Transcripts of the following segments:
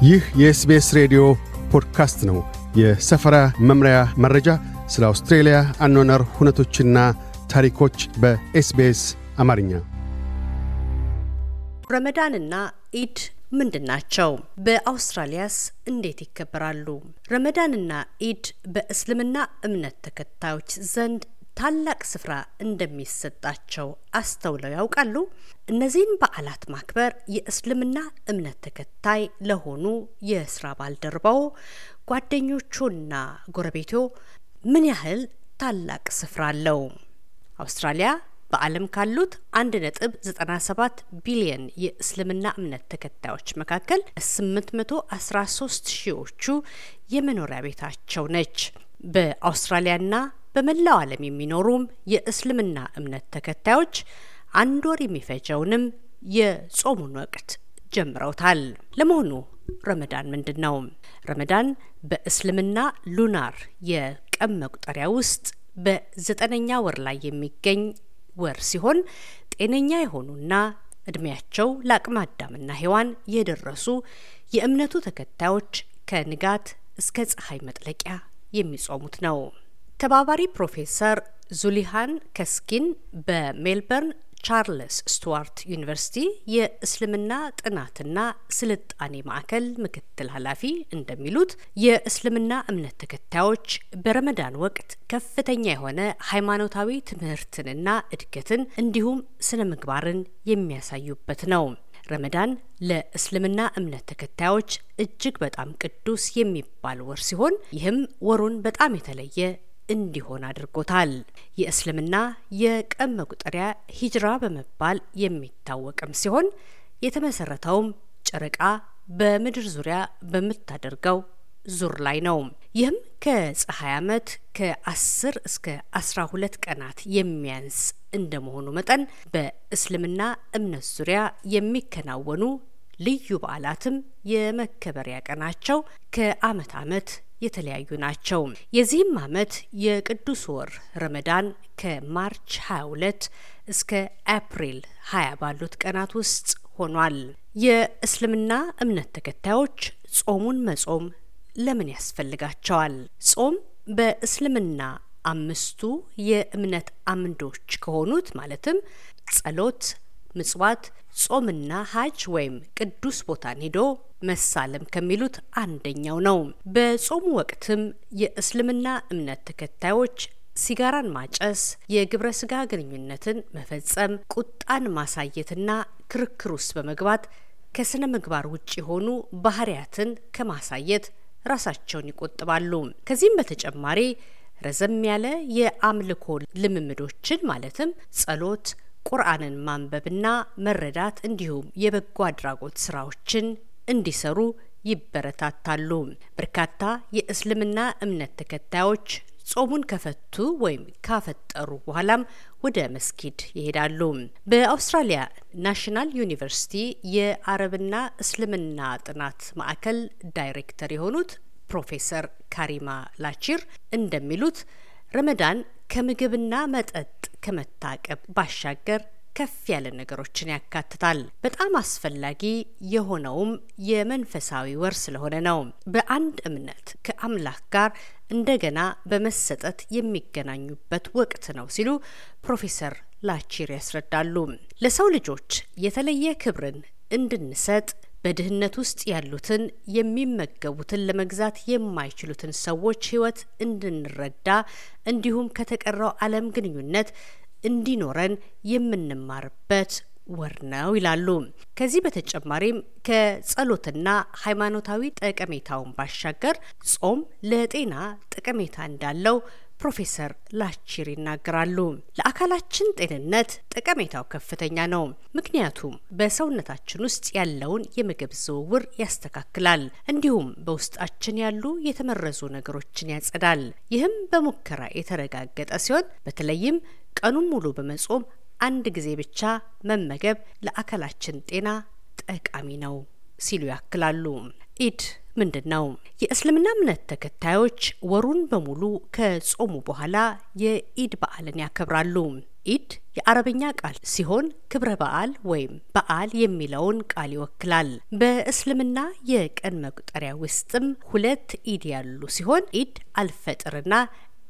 ይህ የ SBS ሬዲዮ ፖድካስት ነው። የሰፈራ መምሪያ መረጃ፣ ስለ አውስትሬልያ አኗኗር ሁነቶችና ታሪኮች በ SBS አማርኛ። ረመዳንና ኢድ ምንድን ናቸው? በአውስትራሊያስ እንዴት ይከበራሉ? ረመዳንና ኢድ በእስልምና እምነት ተከታዮች ዘንድ ታላቅ ስፍራ እንደሚሰጣቸው አስተውለው ያውቃሉ? እነዚህን በዓላት ማክበር የእስልምና እምነት ተከታይ ለሆኑ የስራ ባልደረባው፣ ጓደኞቹና ጎረቤቶ ምን ያህል ታላቅ ስፍራ አለው? አውስትራሊያ በዓለም ካሉት 1.97 ቢሊየን የእስልምና እምነት ተከታዮች መካከል 813 ሺዎቹ የመኖሪያ ቤታቸው ነች። በአውስትራሊያና በመላው ዓለም የሚኖሩም የእስልምና እምነት ተከታዮች አንድ ወር የሚፈጀውንም የጾሙን ወቅት ጀምረውታል። ለመሆኑ ረመዳን ምንድን ነው? ረመዳን በእስልምና ሉናር የቀን መቁጠሪያ ውስጥ በዘጠነኛ ወር ላይ የሚገኝ ወር ሲሆን ጤነኛ የሆኑና እድሜያቸው ለአቅመ አዳምና ሔዋን የደረሱ የእምነቱ ተከታዮች ከንጋት እስከ ፀሐይ መጥለቂያ የሚጾሙት ነው። ተባባሪ ፕሮፌሰር ዙሊሃን ከስኪን በሜልበርን ቻርልስ ስቱዋርት ዩኒቨርሲቲ የእስልምና ጥናትና ስልጣኔ ማዕከል ምክትል ኃላፊ እንደሚሉት የእስልምና እምነት ተከታዮች በረመዳን ወቅት ከፍተኛ የሆነ ሃይማኖታዊ ትምህርትንና እድገትን እንዲሁም ስነ ምግባርን የሚያሳዩበት ነው። ረመዳን ለእስልምና እምነት ተከታዮች እጅግ በጣም ቅዱስ የሚባል ወር ሲሆን ይህም ወሩን በጣም የተለየ እንዲሆን አድርጎታል። የእስልምና የቀን መቁጠሪያ ሂጅራ በመባል የሚታወቅም ሲሆን የተመሰረተውም ጨረቃ በምድር ዙሪያ በምታደርገው ዙር ላይ ነው። ይህም ከፀሐይ ዓመት ከ10 እስከ 12 ቀናት የሚያንስ እንደመሆኑ መጠን በእስልምና እምነት ዙሪያ የሚከናወኑ ልዩ በዓላትም የመከበሪያ ቀናቸው ከአመት አመት የተለያዩ ናቸው። የዚህም አመት የቅዱስ ወር ረመዳን ከ March 22 እስከ ኤፕሪል 20 ባሉት ቀናት ውስጥ ሆኗል። የእስልምና እምነት ተከታዮች ጾሙን መጾም ለምን ያስፈልጋቸዋል? ጾም በእስልምና አምስቱ የእምነት አምዶች ከሆኑት ማለትም ጸሎት፣ ምጽዋት፣ ጾምና ሀጅ ወይም ቅዱስ ቦታን ሄዶ መሳለም ከሚሉት አንደኛው ነው። በጾሙ ወቅትም የእስልምና እምነት ተከታዮች ሲጋራን ማጨስ፣ የግብረ ስጋ ግንኙነትን መፈጸም፣ ቁጣን ማሳየትና ክርክር ውስጥ በመግባት ከስነ ምግባር ውጭ የሆኑ ባህሪያትን ከማሳየት ራሳቸውን ይቆጥባሉ። ከዚህም በተጨማሪ ረዘም ያለ የአምልኮ ልምምዶችን ማለትም ጸሎት፣ ቁርአንን ማንበብና መረዳት እንዲሁም የበጎ አድራጎት ስራዎችን እንዲሰሩ ይበረታታሉ። በርካታ የእስልምና እምነት ተከታዮች ጾሙን ከፈቱ ወይም ካፈጠሩ በኋላም ወደ መስጊድ ይሄዳሉ። በአውስትራሊያ ናሽናል ዩኒቨርሲቲ የአረብና እስልምና ጥናት ማዕከል ዳይሬክተር የሆኑት ፕሮፌሰር ካሪማ ላቺር እንደሚሉት ረመዳን ከምግብና መጠጥ ከመታቀብ ባሻገር ከፍ ያለ ነገሮችን ያካትታል። በጣም አስፈላጊ የሆነውም የመንፈሳዊ ወር ስለሆነ ነው። በአንድ እምነት ከአምላክ ጋር እንደገና በመሰጠት የሚገናኙበት ወቅት ነው ሲሉ ፕሮፌሰር ላቺር ያስረዳሉ። ለሰው ልጆች የተለየ ክብርን እንድንሰጥ በድህነት ውስጥ ያሉትን የሚመገቡትን ለመግዛት የማይችሉትን ሰዎች ሕይወት እንድንረዳ እንዲሁም ከተቀረው ዓለም ግንኙነት እንዲኖረን የምንማርበት ወር ነው ይላሉ። ከዚህ በተጨማሪም ከጸሎትና ሃይማኖታዊ ጠቀሜታውን ባሻገር ጾም ለጤና ጠቀሜታ እንዳለው ፕሮፌሰር ላቺር ይናገራሉ። ለአካላችን ጤንነት ጠቀሜታው ከፍተኛ ነው። ምክንያቱም በሰውነታችን ውስጥ ያለውን የምግብ ዝውውር ያስተካክላል፣ እንዲሁም በውስጣችን ያሉ የተመረዙ ነገሮችን ያጸዳል። ይህም በሙከራ የተረጋገጠ ሲሆን በተለይም ቀኑን ሙሉ በመጾም አንድ ጊዜ ብቻ መመገብ ለአካላችን ጤና ጠቃሚ ነው ሲሉ ያክላሉ። ኢድ ምንድን ነው? የእስልምና እምነት ተከታዮች ወሩን በሙሉ ከጾሙ በኋላ የኢድ በዓልን ያከብራሉ። ኢድ የአረብኛ ቃል ሲሆን ክብረ በዓል ወይም በዓል የሚለውን ቃል ይወክላል። በእስልምና የቀን መቁጠሪያ ውስጥም ሁለት ኢድ ያሉ ሲሆን ኢድ አልፈጥርና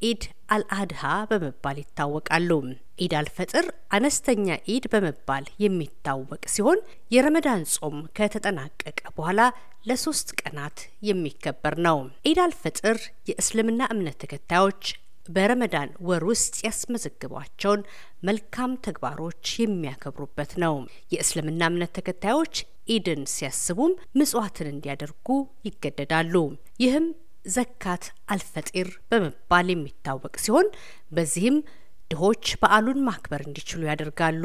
ኢድ አልአድሃ በመባል ይታወቃሉ። ኢድ አልፈጥር አነስተኛ ኢድ በመባል የሚታወቅ ሲሆን የረመዳን ጾም ከተጠናቀቀ በኋላ ለሶስት ቀናት የሚከበር ነው። ኢድ አልፈጥር የእስልምና እምነት ተከታዮች በረመዳን ወር ውስጥ ያስመዘግቧቸውን መልካም ተግባሮች የሚያከብሩበት ነው። የእስልምና እምነት ተከታዮች ኢድን ሲያስቡም ምጽዋትን እንዲያደርጉ ይገደዳሉ። ይህም ዘካት አልፈጢር በመባል የሚታወቅ ሲሆን በዚህም ድሆች በዓሉን ማክበር እንዲችሉ ያደርጋሉ።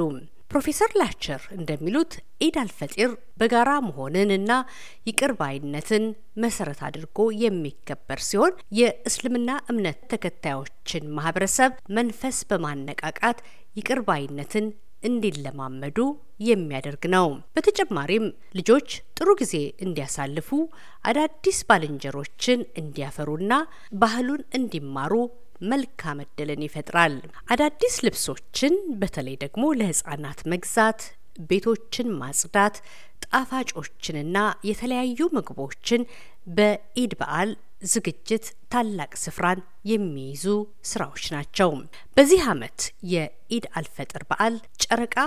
ፕሮፌሰር ላቸር እንደሚሉት ኢድ አልፈጢር በጋራ መሆንንና ይቅር ባይነትን መሰረት አድርጎ የሚከበር ሲሆን የእስልምና እምነት ተከታዮችን ማህበረሰብ መንፈስ በማነቃቃት ይቅር ባይነትን እንዲለማመዱ የሚያደርግ ነው። በተጨማሪም ልጆች ጥሩ ጊዜ እንዲያሳልፉ፣ አዳዲስ ባልንጀሮችን እንዲያፈሩና ባህሉን እንዲማሩ መልካም እድልን ይፈጥራል። አዳዲስ ልብሶችን በተለይ ደግሞ ለህጻናት መግዛት፣ ቤቶችን ማጽዳት፣ ጣፋጮችንና የተለያዩ ምግቦችን በኢድ በዓል ዝግጅት ታላቅ ስፍራን የሚይዙ ስራዎች ናቸው። በዚህ ዓመት የኢድ አልፈጥር በዓል ጨረቃ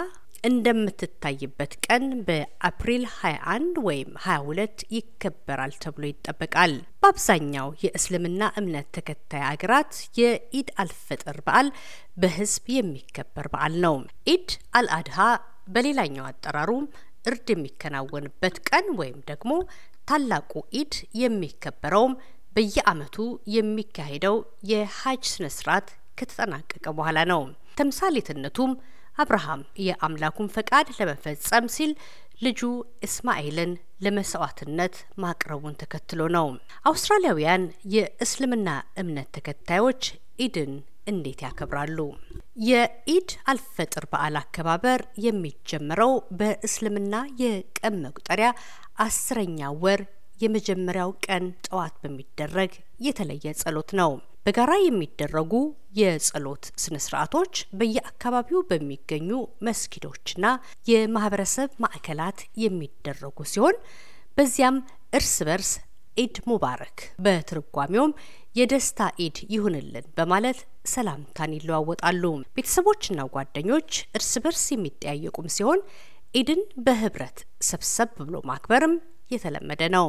እንደምትታይበት ቀን በአፕሪል 21 ወይም 22 ይከበራል ተብሎ ይጠበቃል። በአብዛኛው የእስልምና እምነት ተከታይ አገራት የኢድ አልፈጥር በዓል በህዝብ የሚከበር በዓል ነው። ኢድ አልአድሃ በሌላኛው አጠራሩ እርድ የሚከናወንበት ቀን ወይም ደግሞ ታላቁ ኢድ የሚከበረውም በየዓመቱ የሚካሄደው የሀጅ ስነ ስርዓት ከተጠናቀቀ በኋላ ነው። ተምሳሌትነቱም አብርሃም የአምላኩን ፈቃድ ለመፈጸም ሲል ልጁ እስማኤልን ለመስዋዕትነት ማቅረቡን ተከትሎ ነው። አውስትራሊያውያን የእስልምና እምነት ተከታዮች ኢድን እንዴት ያከብራሉ? የኢድ አልፈጥር በዓል አከባበር የሚጀምረው በእስልምና የቀን መቁጠሪያ አስረኛ ወር የመጀመሪያው ቀን ጠዋት በሚደረግ የተለየ ጸሎት ነው። በጋራ የሚደረጉ የጸሎት ስነ ስርዓቶች በየአካባቢው በሚገኙ መስጊዶችና የማህበረሰብ ማዕከላት የሚደረጉ ሲሆን በዚያም እርስ በርስ ኢድ ሙባረክ በትርጓሜውም የደስታ ኢድ ይሁንልን በማለት ሰላምታን ይለዋወጣሉ። ቤተሰቦችና ጓደኞች እርስ በርስ የሚጠያየቁም ሲሆን ኢድን በህብረት ሰብሰብ ብሎ ማክበርም የተለመደ ነው።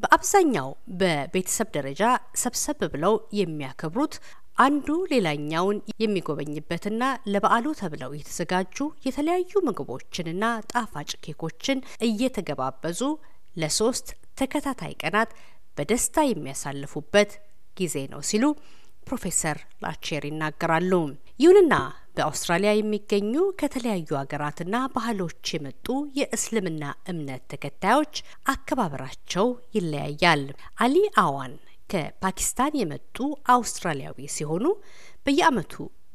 በአብዛኛው በቤተሰብ ደረጃ ሰብሰብ ብለው የሚያከብሩት አንዱ ሌላኛውን የሚጎበኝበትና ለበዓሉ ተብለው የተዘጋጁ የተለያዩ ምግቦችንና ጣፋጭ ኬኮችን እየተገባበዙ ለሶስት ተከታታይ ቀናት በደስታ የሚያሳልፉበት ጊዜ ነው ሲሉ ፕሮፌሰር ላቼር ይናገራሉ። ይሁንና በአውስትራሊያ የሚገኙ ከተለያዩ ሀገራትና ባህሎች የመጡ የእስልምና እምነት ተከታዮች አከባበራቸው ይለያያል። አሊ አዋን ከፓኪስታን የመጡ አውስትራሊያዊ ሲሆኑ በየዓመቱ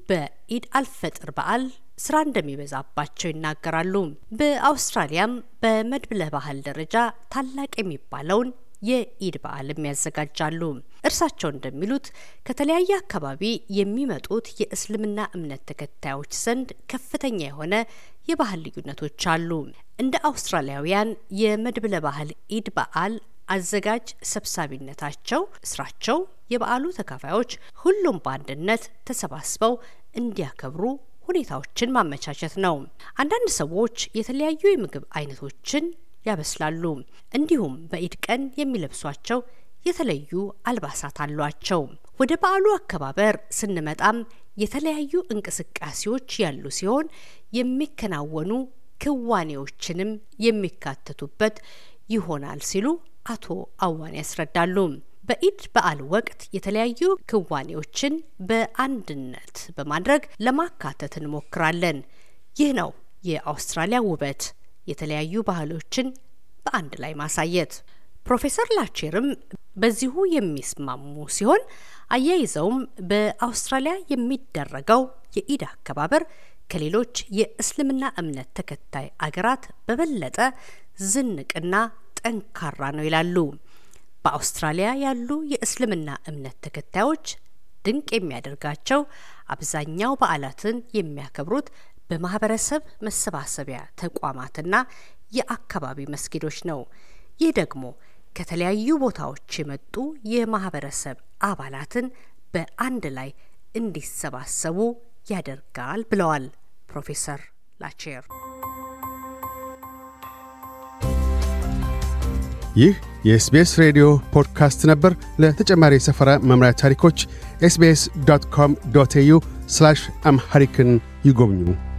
በኢድ አልፈጥር በዓል ስራ እንደሚበዛባቸው ይናገራሉ። በአውስትራሊያም በመድብለ ባህል ደረጃ ታላቅ የሚባለውን የኢድ በዓልም ያዘጋጃሉ። እርሳቸው እንደሚሉት ከተለያየ አካባቢ የሚመጡት የእስልምና እምነት ተከታዮች ዘንድ ከፍተኛ የሆነ የባህል ልዩነቶች አሉ። እንደ አውስትራሊያውያን የመድብለ ባህል ኢድ በዓል አዘጋጅ ሰብሳቢነታቸው ስራቸው የበዓሉ ተካፋዮች ሁሉም በአንድነት ተሰባስበው እንዲያከብሩ ሁኔታዎችን ማመቻቸት ነው። አንዳንድ ሰዎች የተለያዩ የምግብ አይነቶችን ያበስላሉ። እንዲሁም በኢድ ቀን የሚለብሷቸው የተለዩ አልባሳት አሏቸው። ወደ በዓሉ አከባበር ስንመጣም የተለያዩ እንቅስቃሴዎች ያሉ ሲሆን የሚከናወኑ ክዋኔዎችንም የሚካተቱበት ይሆናል ሲሉ አቶ አዋን ያስረዳሉ። በኢድ በዓል ወቅት የተለያዩ ክዋኔዎችን በአንድነት በማድረግ ለማካተት እንሞክራለን። ይህ ነው የአውስትራሊያ ውበት፣ የተለያዩ ባህሎችን በአንድ ላይ ማሳየት። ፕሮፌሰር ላቼርም በዚሁ የሚስማሙ ሲሆን አያይዘውም በአውስትራሊያ የሚደረገው የኢድ አከባበር ከሌሎች የእስልምና እምነት ተከታይ አገራት በበለጠ ዝንቅና ጠንካራ ነው ይላሉ። በአውስትራሊያ ያሉ የእስልምና እምነት ተከታዮች ድንቅ የሚያደርጋቸው አብዛኛው በዓላትን የሚያከብሩት በማህበረሰብ መሰባሰቢያ ተቋማትና የአካባቢ መስጊዶች ነው። ይህ ደግሞ ከተለያዩ ቦታዎች የመጡ የማህበረሰብ አባላትን በአንድ ላይ እንዲሰባሰቡ ያደርጋል ብለዋል ፕሮፌሰር ላቼር። ይህ የ SBS ሬዲዮ ፖድካስት ነበር። ለተጨማሪ የሰፈራ መምሪያ ታሪኮች SBS dot com dot au Amharic ን ይጎብኙ።